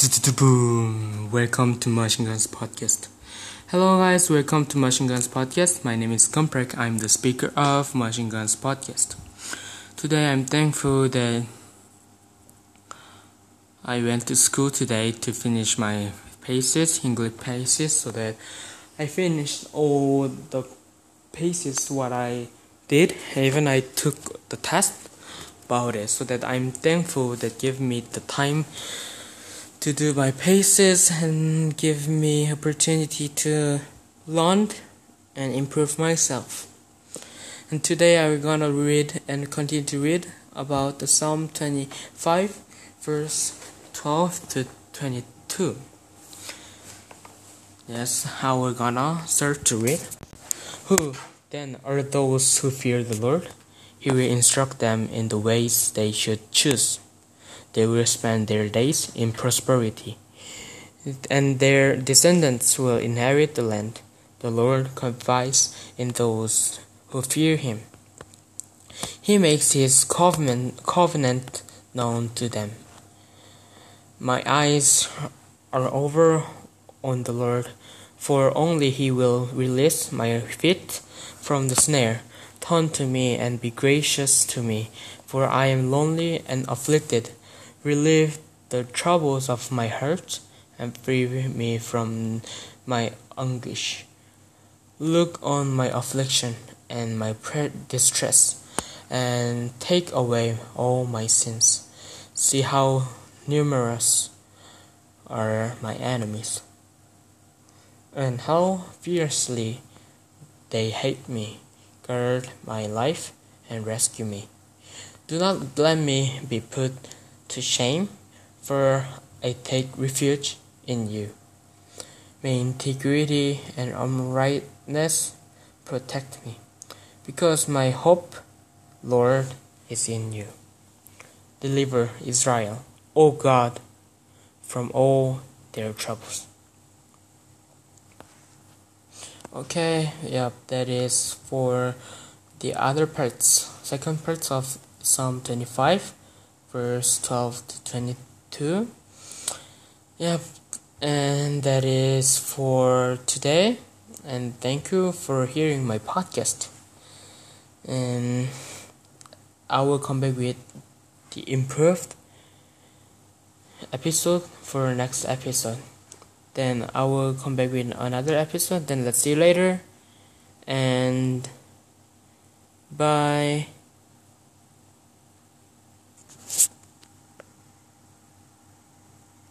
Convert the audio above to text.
Welcome to Machine Guns Podcast. Hello, guys. Welcome to Machine Guns Podcast. My name is Komprek. I'm the speaker of Machine Guns Podcast. Today, I'm thankful that I went to school today to finish my paces, English paces, so that I finished all the paces what I did. Even I took the test about it, so that I'm thankful that give me the time to do my paces and give me opportunity to learn and improve myself. And today I'm gonna read and continue to read about the Psalm 25 verse 12 to 22. Yes, how we're gonna start to read. Who then are those who fear the Lord? He will instruct them in the ways they should choose. They will spend their days in prosperity, and their descendants will inherit the land. The Lord confides in those who fear him. He makes his covenant, covenant known to them. My eyes are over on the Lord, for only he will release my feet from the snare. Turn to me and be gracious to me, for I am lonely and afflicted relieve the troubles of my heart and free me from my anguish. Look on my affliction and my distress, and take away all my sins. See how numerous are my enemies, and how fiercely they hate me. Guard my life and rescue me. Do not let me be put to shame, for I take refuge in you. May integrity and uprightness protect me, because my hope, Lord, is in you. Deliver Israel, O God, from all their troubles. Okay, yep, that is for the other parts, second parts of Psalm 25 verse 12 to 22. Yep, and that is for today. And thank you for hearing my podcast. And I will come back with the improved episode for next episode. Then I will come back with another episode. Then let's see you later. And bye.